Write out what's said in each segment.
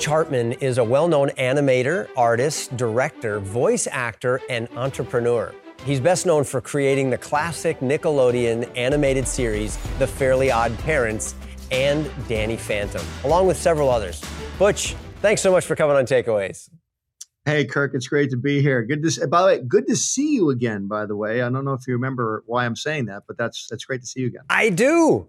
Butch Hartman is a well known animator, artist, director, voice actor, and entrepreneur. He's best known for creating the classic Nickelodeon animated series, The Fairly Odd Parents, and Danny Phantom, along with several others. Butch, thanks so much for coming on Takeaways. Hey, Kirk, it's great to be here. Good to by the way, good to see you again. By the way, I don't know if you remember why I'm saying that, but that's that's great to see you again. I do.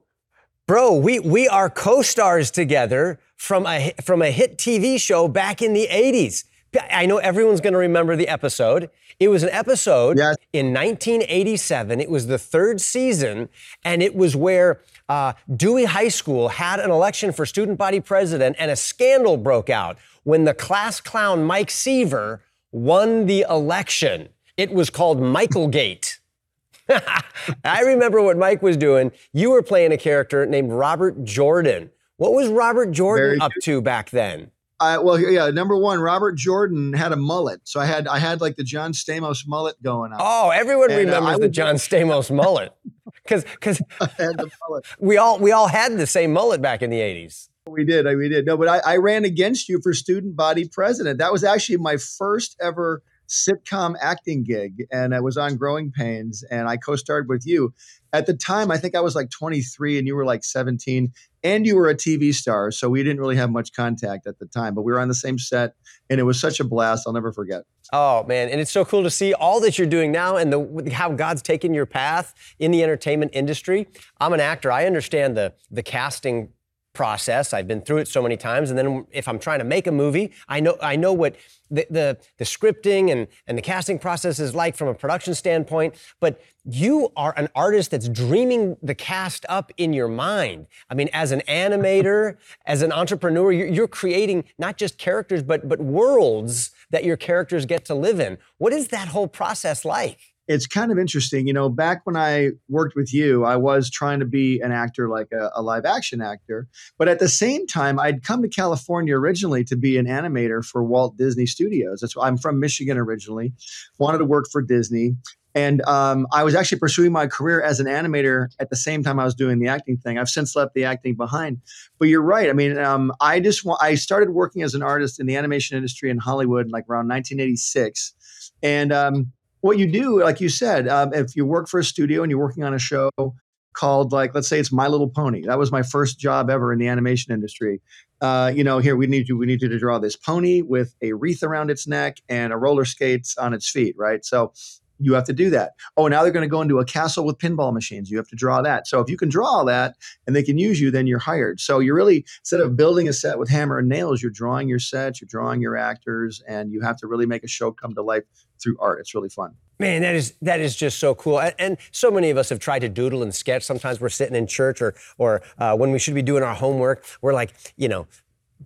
Bro, we we are co-stars together from a from a hit TV show back in the 80s. I know everyone's going to remember the episode. It was an episode yes. in 1987. It was the third season, and it was where uh, Dewey High School had an election for student body president, and a scandal broke out when the class clown Mike Seaver won the election. It was called Michael Gate. I remember what Mike was doing. You were playing a character named Robert Jordan. What was Robert Jordan up to back then? Uh, well, yeah. Number one, Robert Jordan had a mullet, so I had I had like the John Stamos mullet going on. Oh, everyone and, uh, remembers uh, the John Stamos mullet because because we all we all had the same mullet back in the eighties. We did, we did. No, but I, I ran against you for student body president. That was actually my first ever sitcom acting gig and I was on Growing Pains and I co-starred with you. At the time, I think I was like 23 and you were like 17 and you were a TV star. So we didn't really have much contact at the time, but we were on the same set and it was such a blast. I'll never forget. Oh man, and it's so cool to see all that you're doing now and the how God's taken your path in the entertainment industry. I'm an actor. I understand the the casting process. I've been through it so many times. And then if I'm trying to make a movie, I know I know what the the, the scripting and, and the casting process is like from a production standpoint. But you are an artist that's dreaming the cast up in your mind. I mean, as an animator, as an entrepreneur, you're, you're creating not just characters, but but worlds that your characters get to live in. What is that whole process like? It's kind of interesting. You know, back when I worked with you, I was trying to be an actor, like a, a, live action actor. But at the same time, I'd come to California originally to be an animator for Walt Disney Studios. That's why I'm from Michigan originally, wanted to work for Disney. And um, I was actually pursuing my career as an animator at the same time I was doing the acting thing. I've since left the acting behind. But you're right. I mean, um, I just wa- I started working as an artist in the animation industry in Hollywood like around 1986. And um, what you do, like you said, um, if you work for a studio and you're working on a show called, like, let's say it's My Little Pony. That was my first job ever in the animation industry. Uh, you know, here we need you, we need you to draw this pony with a wreath around its neck and a roller skates on its feet, right? So you have to do that. Oh, now they're going to go into a castle with pinball machines. You have to draw that. So if you can draw that and they can use you, then you're hired. So you're really instead of building a set with hammer and nails, you're drawing your sets, you're drawing your actors, and you have to really make a show come to life through art. It's really fun. Man, that is that is just so cool. And, and, so many of us have tried to doodle and sketch. Sometimes we're sitting in church, or or uh, when we should be doing our homework, we're like, you know,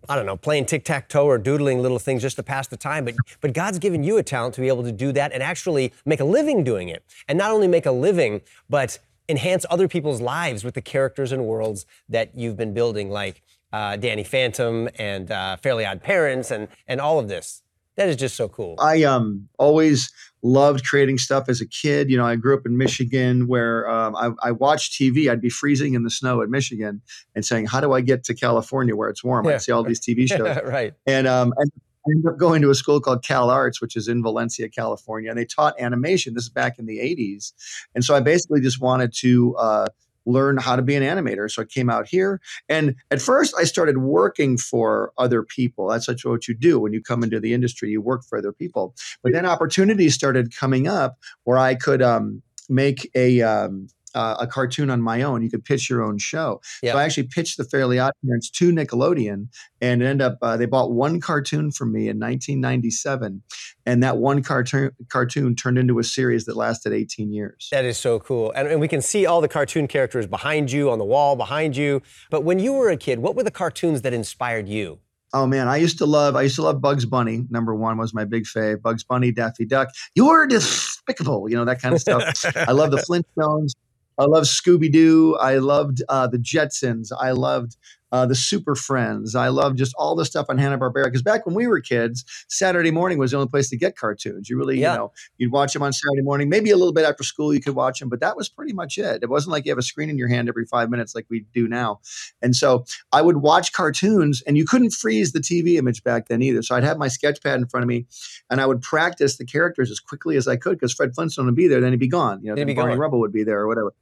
I don't know, playing tic tac toe or doodling little things just to pass the time. But, but God's given you a talent to be able to do that and actually make a living doing it. And not only make a living, but enhance other people's lives with the characters and worlds that you've been building, like uh, Danny Phantom and uh, Fairly Odd Parents and, and all of this. That is just so cool. I um always loved creating stuff as a kid. You know, I grew up in Michigan where um, I, I, watched TV. I'd be freezing in the snow in Michigan and saying, "How do I get to California where it's warm?" Yeah. I'd see all these TV shows, right? And um, and I ended up going to a school called Cal Arts, which is in Valencia, California, and they taught animation. This is back in the '80s, and so I basically just wanted to. Uh, learn how to be an animator. So I came out here. And at first, I started working for other people. That's what you do when you come into the industry, you work for other people. But then opportunities started coming up where I could um, make a, um, uh, a cartoon on my own. You could pitch your own show. Yep. So I actually pitched the Fairly Odd Parents to Nickelodeon, and end up uh, they bought one cartoon from me in 1997, and that one cartoon cartoon turned into a series that lasted 18 years. That is so cool, and, and we can see all the cartoon characters behind you on the wall behind you. But when you were a kid, what were the cartoons that inspired you? Oh man, I used to love I used to love Bugs Bunny. Number one was my big fave. Bugs Bunny, Daffy Duck. You're despicable, you know that kind of stuff. I love the Flintstones. I loved Scooby Doo. I loved uh, the Jetsons. I loved uh, the Super Friends. I loved just all the stuff on Hanna Barbera because back when we were kids, Saturday morning was the only place to get cartoons. You really, Yeah. you know, you'd watch them on Saturday morning. Maybe a little bit after school you could watch them, but that was pretty much it. It wasn't like you have a screen in your hand every five minutes like we do now. And so I would watch cartoons, and you couldn't freeze the TV image back then either. So I'd have my sketch pad in front of me, and I would practice the characters as quickly as I could because Fred Flintstone would be there, then he'd be gone. You know, He'd then be Barney. Rubble would be there or whatever.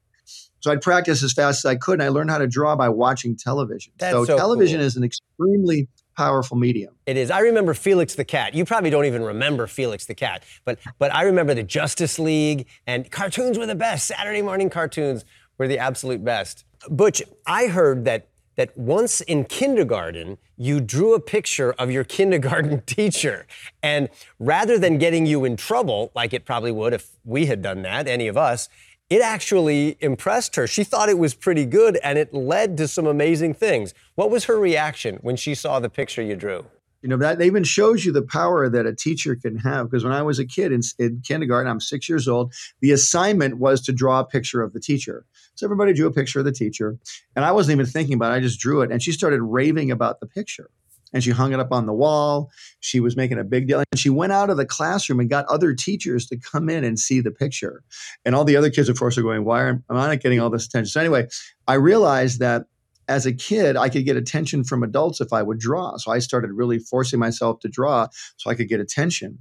So I'd practice as fast as I could, and I learned how to draw by watching television. That's so so television cool. is an extremely powerful medium. It is. I remember Felix the Cat. You probably don't even remember Felix the Cat, but but I remember the Justice League and cartoons were the best. Saturday morning cartoons were the absolute best. Butch, I heard that that once in kindergarten you drew a picture of your kindergarten teacher and rather than getting you in trouble like it probably would if we had done that any of us it actually impressed her. She thought it was pretty good and it led to some amazing things. What was her reaction when she saw the picture you drew? You know that even shows you the power that a teacher can have. Because when I was a kid in, in kindergarten, I'm six years old. The assignment was to draw a picture of the teacher. So everybody drew a picture of the teacher, and I wasn't even thinking about it. I just drew it, and she started raving about the picture. And she hung it up on the wall. She was making a big deal. And she went out of the classroom and got other teachers to come in and see the picture. And all the other kids, of course, are going, Why am I not getting all this attention? So, anyway, I realized that as a kid, I could get attention from adults if I would draw. So I started really forcing myself to draw so I could get attention.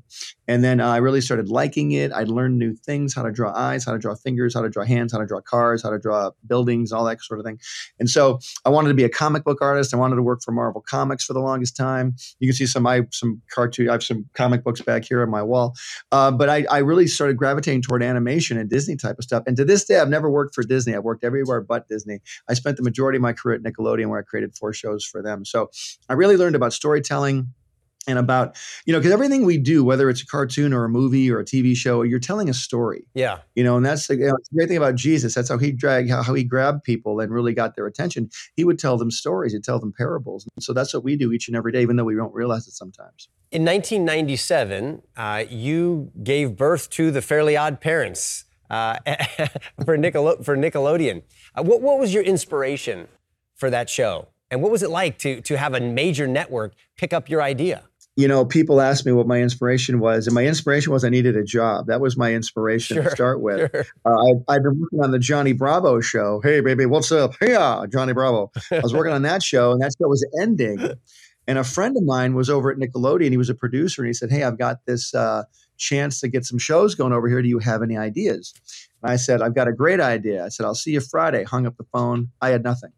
And then uh, I really started liking it. I learned new things how to draw eyes, how to draw fingers, how to draw hands, how to draw cars, how to draw buildings, all that sort of thing. And so I wanted to be a comic book artist. I wanted to work for Marvel Comics for the longest time. You can see some I some cartoon. I have some comic books back here on my wall. Uh, but I, I really started gravitating toward animation and Disney type of stuff. And to this day, I've never worked for Disney. I've worked everywhere but Disney. I spent the majority of my career at Nickelodeon, where I created four shows for them. So I really learned about storytelling and about you know because everything we do, whether it's a cartoon or a movie or a TV show, you're telling a story. Yeah. You know, and that's the, you know, the great thing about Jesus. That's how he dragged, how, how he grabbed people and really got their attention. He would tell them stories. He'd tell them parables. And so that's what we do each and every day, even though we don't realize it sometimes. In 1997, uh, you gave birth to the Fairly Odd Parents uh, for, Nickelo- for Nickelodeon. Uh, what, what was your inspiration for that show? And what was it like to, to have a major network pick up your idea? You know, people ask me what my inspiration was, and my inspiration was I needed a job. That was my inspiration Sure, to start with. Sure. Uh, I, I've been working on the Johnny Bravo show. Hey, baby, what's up? Hey, Johnny Bravo. I was working on that show, and that show was ending. And a friend of mine was over at Nickelodeon. He was a producer, and he said, "Hey, I've got this uh, chance to get some shows going over here. Do you have any ideas?" And I said, "I've got a great idea." I said, "I'll see you Friday." Hung up the phone. I had nothing,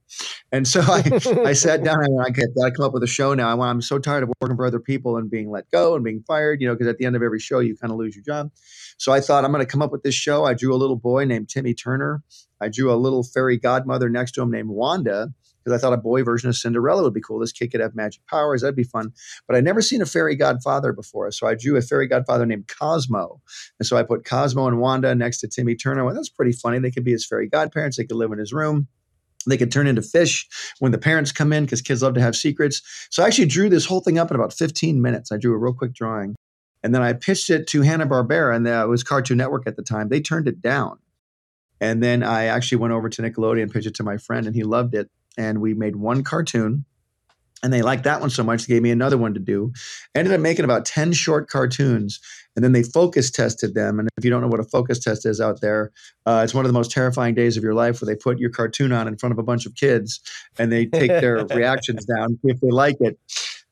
and so I, I sat down and I got to come up with a show now. I I'm so tired of working for other people and being let go and being fired. You know, because at the end of every show, you kind of lose your job. So I thought I'm going to come up with this show. I drew a little boy named Timmy Turner. I drew a little fairy godmother next to him named Wanda because I thought a boy version of Cinderella would be cool. This kid could have magic powers. That'd be fun. But I'd never seen a fairy godfather before. So I drew a fairy godfather named Cosmo. And so I put Cosmo and Wanda next to Timmy Turner. That's pretty funny. They could be his fairy godparents. They could live in his room. They could turn into fish when the parents come in because kids love to have secrets. So I actually drew this whole thing up in about 15 minutes. I drew a real quick drawing. And then I pitched it to Hanna-Barbera, and that was Cartoon Network at the time. They turned it down. And then I actually went over to Nickelodeon, pitched it to my friend, and he loved it. And we made one cartoon. And they liked that one so much, they gave me another one to do. Ended up making about 10 short cartoons. And then they focus tested them. And if you don't know what a focus test is out there, uh, it's one of the most terrifying days of your life where they put your cartoon on in front of a bunch of kids and they take their reactions down if they like it.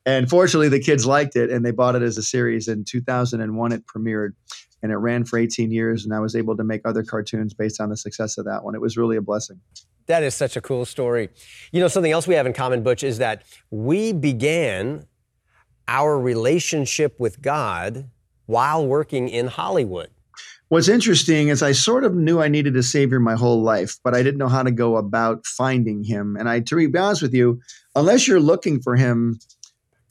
And fortunately, the kids liked it and they bought it as a series. In 2001, it premiered and it ran for 18 years. And I was able to make other cartoons based on the success of that one. It was really a blessing. That is such a cool story. You know, something else we have in common, Butch, is that we began our relationship with God while working in Hollywood. What's interesting is I sort of knew I needed a savior my whole life, but I didn't know how to go about finding him. And I, to be honest with you, unless you're looking for him,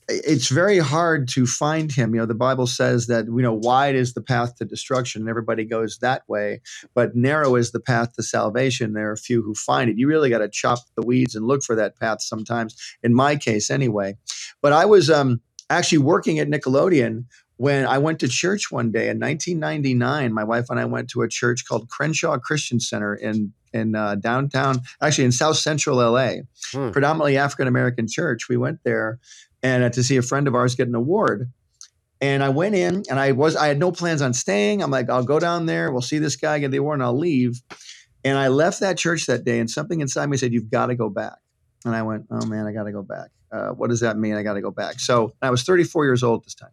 it's very hard to find him. You know, the Bible says that, you know, wide is the path to destruction and everybody goes that way, but narrow is the path to salvation. There are few who find it. You really got to chop the weeds and look for that path sometimes, in my case anyway. But I was um, actually working at Nickelodeon when I went to church one day in 1999. My wife and I went to a church called Crenshaw Christian Center in in uh, downtown, actually in South Central LA, hmm. predominantly African American church. We went there and uh, to see a friend of ours get an award. And I went in and I was I had no plans on staying. I'm like, I'll go down there, we'll see this guy get the award, and I'll leave. And I left that church that day, and something inside me said, You've got to go back. And I went, Oh man, I got to go back. Uh, what does that mean? I got to go back. So I was 34 years old this time.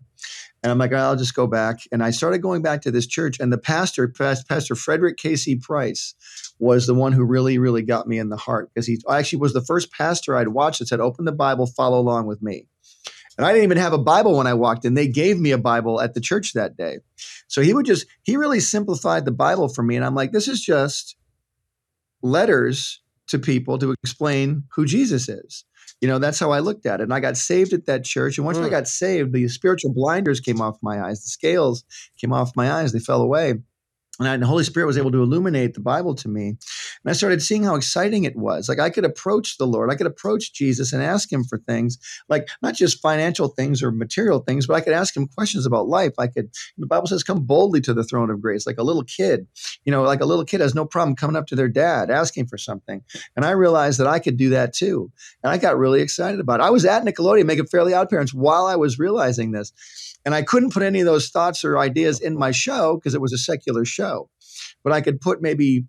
And I'm like, I'll just go back. And I started going back to this church. And the pastor, Pastor Frederick K.C. Price, was the one who really, really got me in the heart because he actually was the first pastor I'd watched that said, Open the Bible, follow along with me. And I didn't even have a Bible when I walked in. They gave me a Bible at the church that day. So he would just, he really simplified the Bible for me. And I'm like, this is just letters to people to explain who Jesus is. You know, that's how I looked at it. And I got saved at that church. And once mm. I got saved, the spiritual blinders came off my eyes, the scales came off my eyes, they fell away and, the Holy Spirit was able to illuminate the Bible to me. And I started seeing how exciting it was. Like I could approach the Lord, I could approach Jesus and ask him for things, like not just financial things or material things, but I could ask him questions about life. I could, the Bible says, come boldly to the throne of grace, like a little kid. You know, like a little kid has no problem coming up to their dad, asking for something. And I realized that I could do that too. And I got really excited about it. I was at Nickelodeon making Fairly Odd Parents while I was realizing this. And I couldn't put any of those thoughts or ideas in my show because it was a secular show. But I could put maybe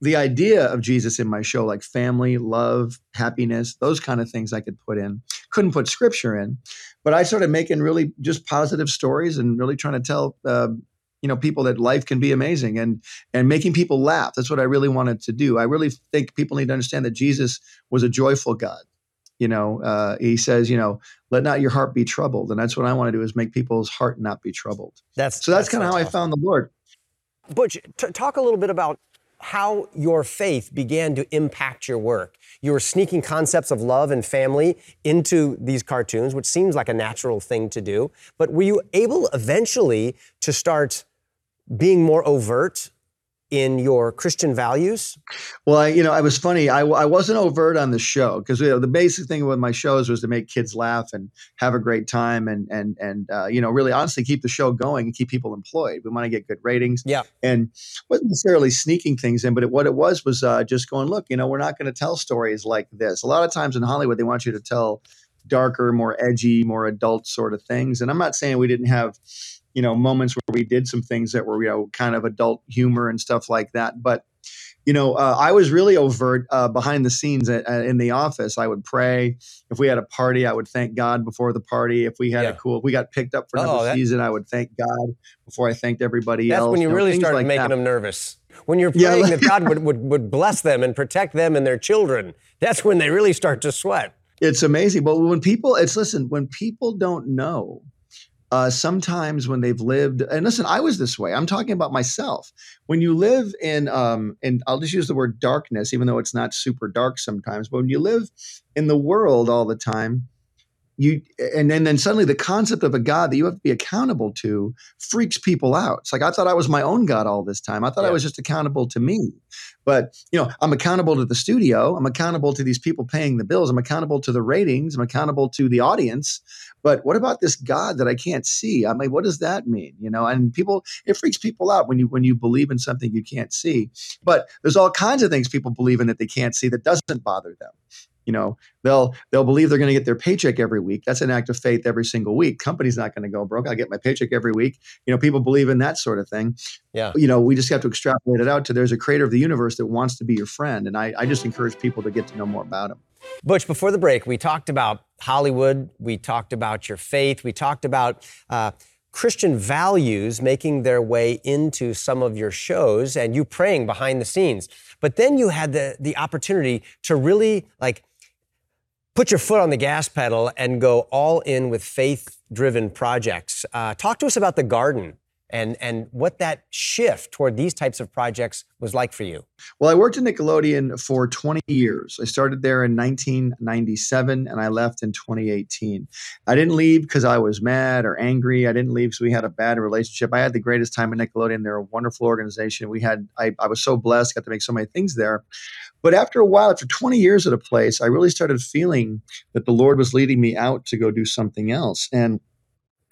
the idea of Jesus in my show, like family, love, happiness, those kind of things I could put in. Couldn't put scripture in, but I started making really just positive stories and really trying to tell, uh, you know, people that life can be amazing and and making people laugh. That's what I really wanted to do. I really think people need to understand that Jesus was a joyful God you know uh, he says you know let not your heart be troubled and that's what i want to do is make people's heart not be troubled that's so that's, that's kind of how awesome. i found the lord butch t- talk a little bit about how your faith began to impact your work. You were sneaking concepts of love and family into these cartoons which seems like a natural thing to do. But were you able eventually to start being more overt in your Christian values? Well, I, you know, I was funny. I, I wasn't overt on the show because you know, the basic thing with my shows was to make kids laugh and have a great time and and and uh, you know really honestly keep the show going and keep people employed. We want to get good ratings. Yeah, and wasn't necessarily sneaking things in, but it, what it was was uh, just going, look, you know, we're not going to tell stories like this. A lot of times in Hollywood, they want you to tell darker, more edgy, more adult sort of things. And I'm not saying we didn't have you know moments where we did some things that were you know kind of adult humor and stuff like that but you know uh, i was really overt uh, behind the scenes at, at, in the office i would pray if we had a party i would thank god before the party if we had yeah. a cool if we got picked up for another that, season i would thank god before i thanked everybody that's else when you, you know, really started like making that. them nervous when you're praying yeah. that god would, would, would bless them and protect them and their children that's when they really start to sweat it's amazing but when people it's listen when people don't know uh, sometimes when they've lived and listen i was this way i'm talking about myself. When you live in um and i'll just use the word darkness even though it's not super dark sometimes but when you live in the world all the time you and then, then suddenly the concept of a god that you have to be accountable to freaks people out. It's like i thought i was my own god all this time. I thought yeah. i was just accountable to me. But you know i'm accountable to the studio. I'm accountable to these people paying the bills. I'm accountable to the ratings. I'm accountable to the audience. But what about this god that i can't see? I mean what does that mean? You know and people it freaks people out when you when you believe in something you can't see. But there's all kinds of things people believe in that they can't see that doesn't bother them you know they'll they'll believe they're going to get their paycheck every week. That's an act of faith every single week. Company's not going to go broke. I get my paycheck every week. You know people believe in that sort of thing. Yeah. You know we just have to extrapolate it out to there's a creator of the universe that wants to be your friend and i, I just encourage people to get to know more about him. Butch before the break we talked about hollywood. We talked about your faith. We talked about uh, Christian values making their way into some of your shows and you praying behind the scenes. But then you had the, the opportunity to really like put your foot on the gas pedal and go all in with faith driven projects. Uh, talk to us about the garden and and what that shift toward these types of projects was like for you. Well, I worked at Nickelodeon for 20 years. I started there in 1997 and I left in 2018. I didn't leave because I was mad or angry. I didn't leave because we had a bad relationship. I had the greatest time at Nickelodeon. They're a wonderful organization. We had I, I was so blessed, got to make so many things there. But after a while, after 20 years at a place, I really started feeling that the Lord was leading me out to go do something else. And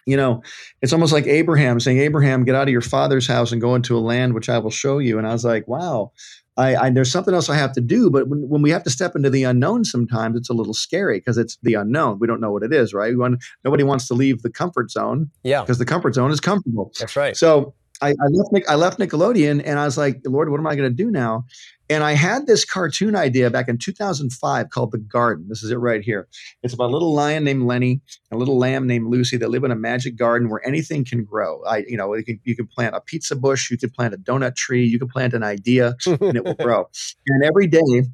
you know, it's almost like Abraham saying, Abraham, get out of your father's house and go into a land which I will show you. And I was like, wow, I, I, there's something else I have to do. But when, when we have to step into the unknown, sometimes it's a little scary because it's the unknown. We don't know what it is, right? Want, nobody wants to leave the comfort zone. Yeah. Because the comfort zone is comfortable. That's right. So I, I left I left Nickelodeon and I was like, Lord, what am I going to do now? And I had this cartoon idea back in 2005 called The Garden. This is it right here. It's about a little lion named Lenny, and a little lamb named Lucy that live in a magic garden where anything can grow. I, you know, you can, you can plant a pizza bush, you can plant a donut tree, you can plant an idea, and it will grow. And every day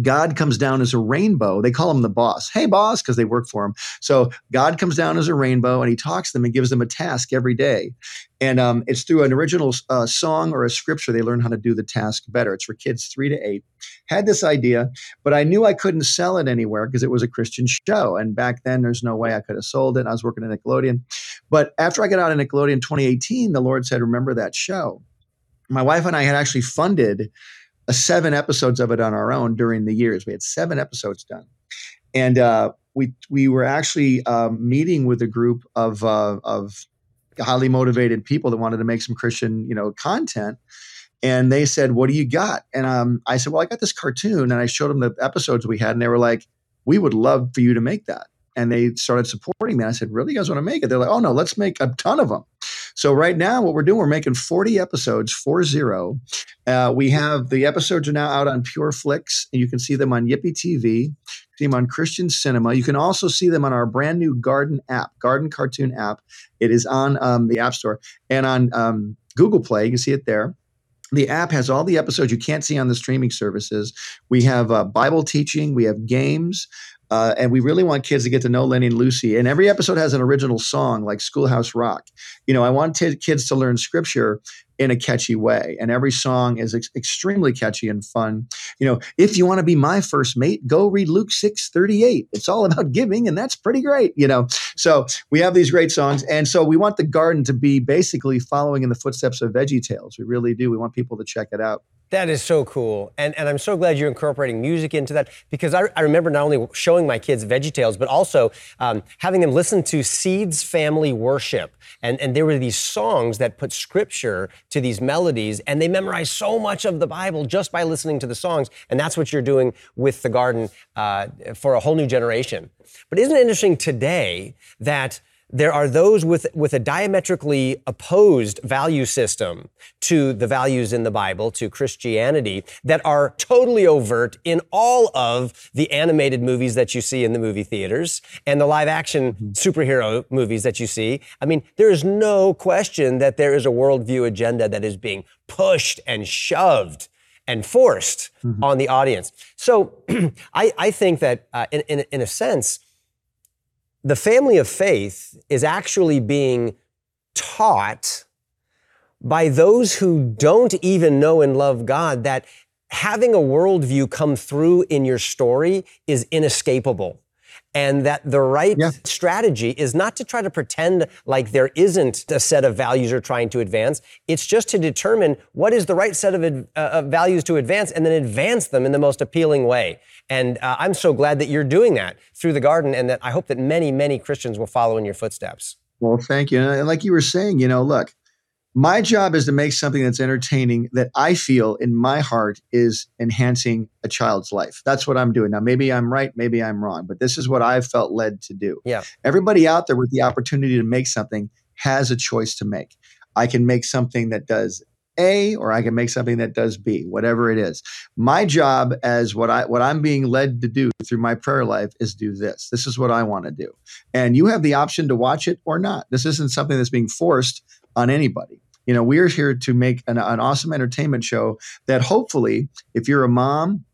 God comes down as a rainbow. They call him the boss. Hey, boss, because they work for him. So God comes down as a rainbow and he talks to them and gives them a task every day. And um, it's through an original uh, song or a scripture they learn how to do the task better. It's for kids three to eight. Had this idea, but I knew I couldn't sell it anywhere because it was a Christian show. And back then, there's no way I could have sold it. I was working at Nickelodeon. But after I got out of Nickelodeon in 2018, the Lord said, Remember that show. My wife and I had actually funded seven episodes of it on our own during the years. We had seven episodes done, and uh, we we were actually um, meeting with a group of uh, of highly motivated people that wanted to make some Christian you know content. And they said, "What do you got?" And um, I said, "Well, I got this cartoon." And I showed them the episodes we had, and they were like, "We would love for you to make that." And they started supporting me. I said, "Really, you guys want to make it?" They're like, "Oh no, let's make a ton of them." So right now, what we're doing, we're making 40 episodes, four zero. Uh, we have the episodes are now out on Pure Flix, and you can see them on Yippee TV. See them on Christian Cinema. You can also see them on our brand new Garden app, Garden Cartoon app. It is on um, the App Store and on um, Google Play. You can see it there. The app has all the episodes you can't see on the streaming services. We have uh, Bible teaching, we have games, uh, and we really want kids to get to know Lenny and Lucy. And every episode has an original song, like Schoolhouse Rock. You know, I want t- kids to learn scripture in a catchy way. And every song is ex- extremely catchy and fun. You know, if you want to be my first mate, go read Luke 6 38. It's all about giving, and that's pretty great, you know. So we have these great songs. And so we want the garden to be basically following in the footsteps of Veggie Tales. We really do. We want people to check it out. That is so cool. And, and I'm so glad you're incorporating music into that because I, I remember not only showing my kids Veggie Tales, but also um, having them listen to Seeds Family Worship. And, and there were these songs that put scripture to these melodies, and they memorized so much of the Bible just by listening to the songs. And that's what you're doing with the garden uh, for a whole new generation. But isn't it interesting today that there are those with, with a diametrically opposed value system to the values in the Bible, to Christianity, that are totally overt in all of the animated movies that you see in the movie theaters and the live action mm-hmm. superhero movies that you see. I mean, there is no question that there is a worldview agenda that is being pushed and shoved and forced mm-hmm. on the audience. So I, I, think that uh, in, in, in a sense, the family of faith is actually being taught by those who don't even know and love God that having a worldview come through in your story is inescapable and that the right yeah. strategy is not to try to pretend like there isn't a set of values you're trying to advance. It's just to determine what is the right set of, uh, of values to advance and then advance them in the most appealing way. And uh, I'm so glad that you're doing that through the garden and that I hope that many, many Christians will follow in your footsteps. Well, thank you. And like you were saying, you know, look, my job is to make something that's entertaining that I feel in my heart is enhancing a child's life. That's what I'm doing. Now, maybe I'm right, maybe I'm wrong, but this is what I've felt led to do. Yeah. Everybody out there with the opportunity to make something has a choice to make. I can make something that does A or I can make something that does B, whatever it is. My job as what I what I'm being led to do through my prayer life is do this. This is what I want to do. And you have the option to watch it or not. This isn't something that's being forced on anybody. You know, we're here to make an, an awesome entertainment show that hopefully, if you're a mom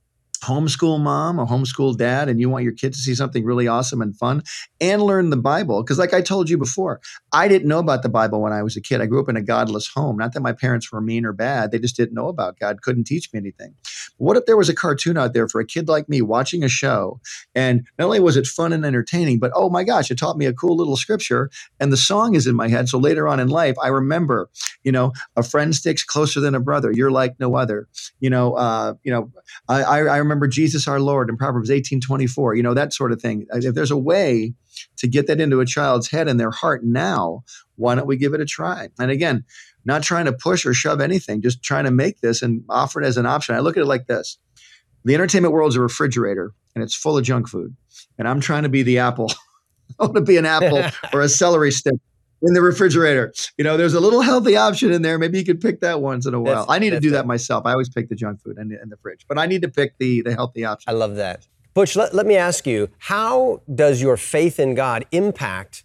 homeschool mom or homeschool dad and you want your kids to see something really awesome and fun and learn the Bible. Because, like I told you before, I didn't know about the Bible when I was a kid. I grew up in a godless home. Not that my parents were mean or bad, they just didn't know about God, couldn't teach me anything. But what if there was a cartoon out there for a kid like me watching a show? And not only was it fun and entertaining, but oh my gosh, it taught me a cool little scripture and the song is in my head. So later on in life, I remember, you know, a friend sticks closer than a brother. You're like no other. You know, uh, you know, I, I remember Jesus our Lord in Proverbs 18 24, you know, that sort of thing. If there's a way to get that into a child's head and their heart now, why don't we give it a try? And again, not trying to push or shove anything, just trying to make this and offer it as an option. I look at it like this the entertainment world is a refrigerator and it's full of junk food. And I'm trying to be the apple. I want to be an apple or a celery stick in the refrigerator. You know, there's a little healthy option in there. Maybe you could pick that once in a while. That's, I need to do that myself. I always pick the junk food in the, in the fridge, but I need to pick the the healthy option. I love that. Butch, let, let me ask you, how does your faith in God impact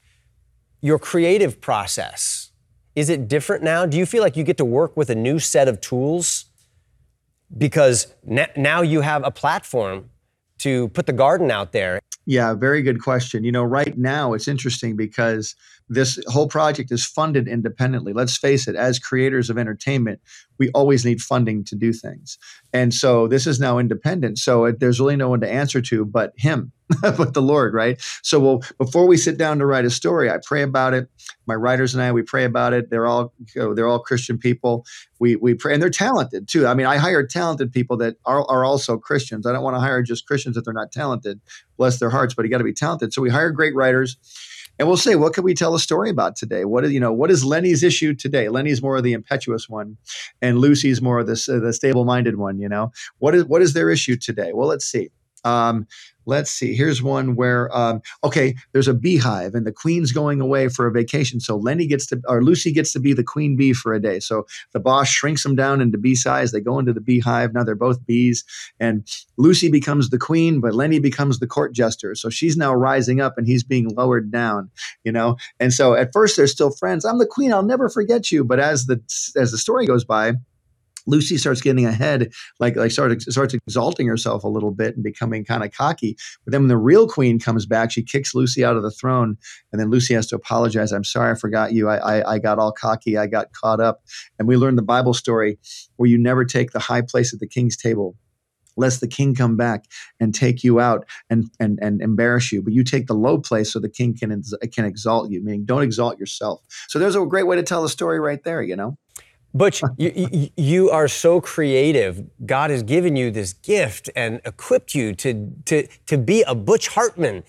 your creative process? Is it different now? Do you feel like you get to work with a new set of tools? Because now you have a platform to put the garden out there. Yeah, very good question. You know, right now it's interesting because this whole project is funded independently. Let's face it, as creators of entertainment, we always need funding to do things. And so this is now independent. So it, there's really no one to answer to but him, but the Lord, right? So well, before we sit down to write a story, I pray about it. My writers and I, we pray about it. They're all you know, they're all Christian people. We we pray, and they're talented too. I mean, I hire talented people that are, are also Christians. I don't want to hire just Christians if they're not talented. Bless their hearts, but you got to be talented. So we hire great writers and we'll say, what can we tell a story about today? What is you know what is Lenny's issue today? Lenny's more of the impetuous one, and Lucy's more of the the stable minded one. You know what is what is their issue today? Well, let's see. Um, let's see. Here's one where, um, okay, there's a beehive and the queen's going away for a vacation. So Lenny gets to, or Lucy gets to be the queen bee for a day. So the boss shrinks them down into bee size. They go into the beehive. Now they're both bees. And Lucy becomes the queen, but Lenny becomes the court jester. So she's now rising up and he's being lowered down, you know? And so at first they're still friends. I'm the queen. I'll never forget you. But as the, as the story goes by, Lucy starts getting ahead, like like starts starts exalting herself a little bit and becoming kind of cocky. But then when the real queen comes back, she kicks Lucy out of the throne, and then Lucy has to apologize. I'm sorry, I forgot you. I, I, I got all cocky. I got caught up. And we learn the Bible story where you never take the high place at the king's table lest the king come back and take you out and, and, and embarrass you. But you take the low place so the king can, can exalt you, meaning don't exalt yourself. So there's a great way to tell the story right there, you know? Butch, you, you, are so creative. God has given you this gift and equipped you to, to, to be a Butch Hartman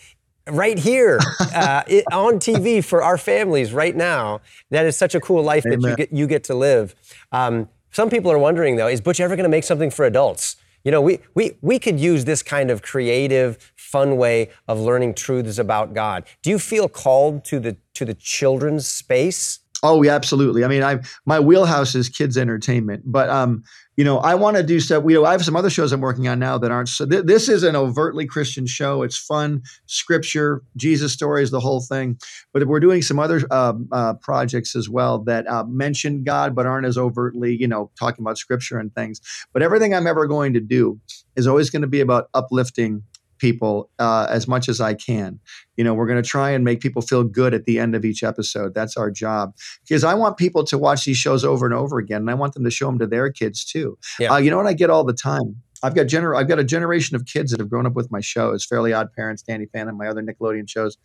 right here uh, it, on TV for our families right now. That is such a cool life Amen. that you get, you get to live. Um, some people are wondering, though, is Butch ever going to make something for adults? You know, we, we, we could use this kind of creative, fun way of learning truths about God. Do you feel called to the, to the children's space? Oh, yeah, absolutely. I mean, I my wheelhouse is kids entertainment, but um, you know, I want to do stuff. You know, I have some other shows I'm working on now that aren't. So th- this is an overtly Christian show. It's fun, scripture, Jesus stories, the whole thing. But we're doing some other uh, uh, projects as well that uh, mention God but aren't as overtly, you know, talking about scripture and things. But everything I'm ever going to do is always going to be about uplifting people uh, as much as I can. You know, we're going to try and make people feel good at the end of each episode. That's our job because I want people to watch these shows over and over again, and I want them to show them to their kids too. Yeah. Uh, you know what I get all the time. I've got gener- I've got a generation of kids that have grown up with my shows, Fairly Odd Parents, Danny Phantom, my other Nickelodeon shows.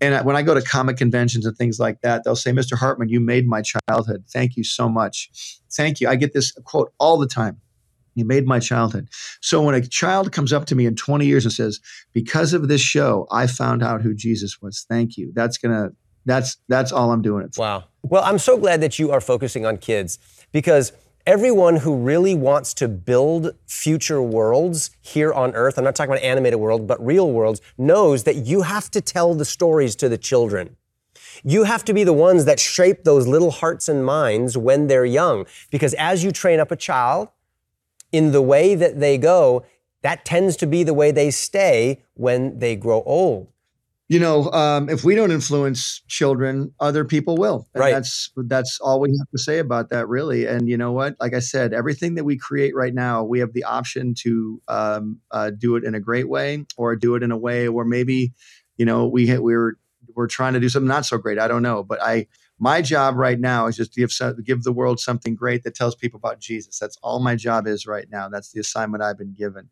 And I, when I go to comic conventions and things like that, they'll say, "Mr. Hartman, you made my childhood. Thank you so much. Thank you." I get this quote all the time. You made my childhood. So when a child comes up to me in 20 years and says, "Because of this show, I found out who Jesus was. Thank you." That's gonna that's that's all I'm doing it for. Wow. Well, I'm so glad that you are focusing on kids because everyone who really wants to build future worlds here on earth, I'm not talking about animated world, but real worlds, knows that you have to tell the stories to the children. You have to be the ones that shape those little hearts and minds when they're young. Because as you train up a child, in the way that they go, that tends to be the way they stay when they grow old. You know, um, if we don't influence children, other people will. And right. That's that's all we have to say about that, really. And you know what? Like I said, everything that we create right now, we have the option to um, uh, do it in a great way, or do it in a way where maybe, you know, we we're we're trying to do something not so great. I don't know, but I my job right now is just to give give the world something great that tells people about Jesus. That's all my job is right now. That's the assignment I've been given.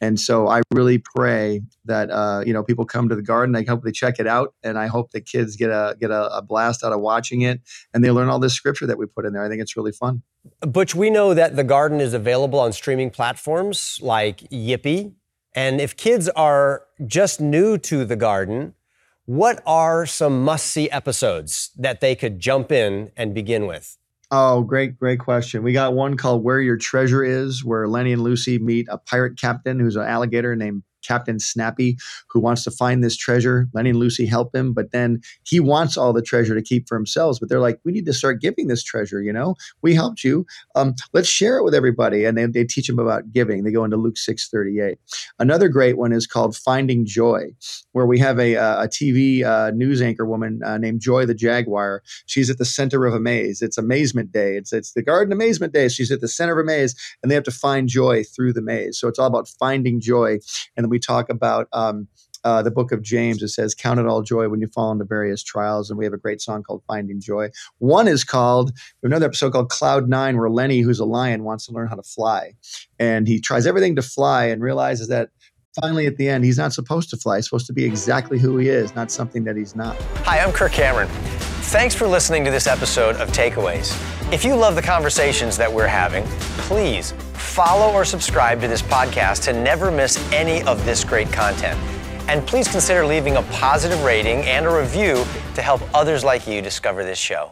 And so I really pray that uh, you know people come to the garden. I hope they check it out, and I hope the kids get a get a, a blast out of watching it, and they learn all this scripture that we put in there. I think it's really fun. Butch, we know that the garden is available on streaming platforms like Yippee, and if kids are just new to the garden what are some must see episodes that they could jump in and begin with? Oh, great, great question. We got one called Where Your Treasure Is, where Lenny and Lucy meet a pirate captain who's an alligator named Captain Snappy, who wants to find this treasure. And Lucy help him, but then he wants all the treasure to keep for himself. But they're like, we need to start giving this treasure. You know, we helped you. Um, let's share it with everybody. And they, they teach him about giving. They go into Luke six thirty eight. Another great one is called Finding Joy, where we have a, a TV uh, news anchor woman uh, named Joy the Jaguar. She's at the center of a maze. It's Amazement Day. It's it's the Garden Amazement Day. She's at the center of a maze, and they have to find joy through the maze. So it's all about finding joy. And then we talk about um, uh, the book of James. It says, Count it all joy when you fall into various trials. And we have a great song called Finding Joy. One is called, another episode called Cloud Nine, where Lenny, who's a lion, wants to learn how to fly. And he tries everything to fly and realizes that finally at the end, he's not supposed to fly. He's supposed to be exactly who he is, not something that he's not. Hi, I'm Kirk Cameron. Thanks for listening to this episode of Takeaways. If you love the conversations that we're having, please follow or subscribe to this podcast to never miss any of this great content. And please consider leaving a positive rating and a review to help others like you discover this show.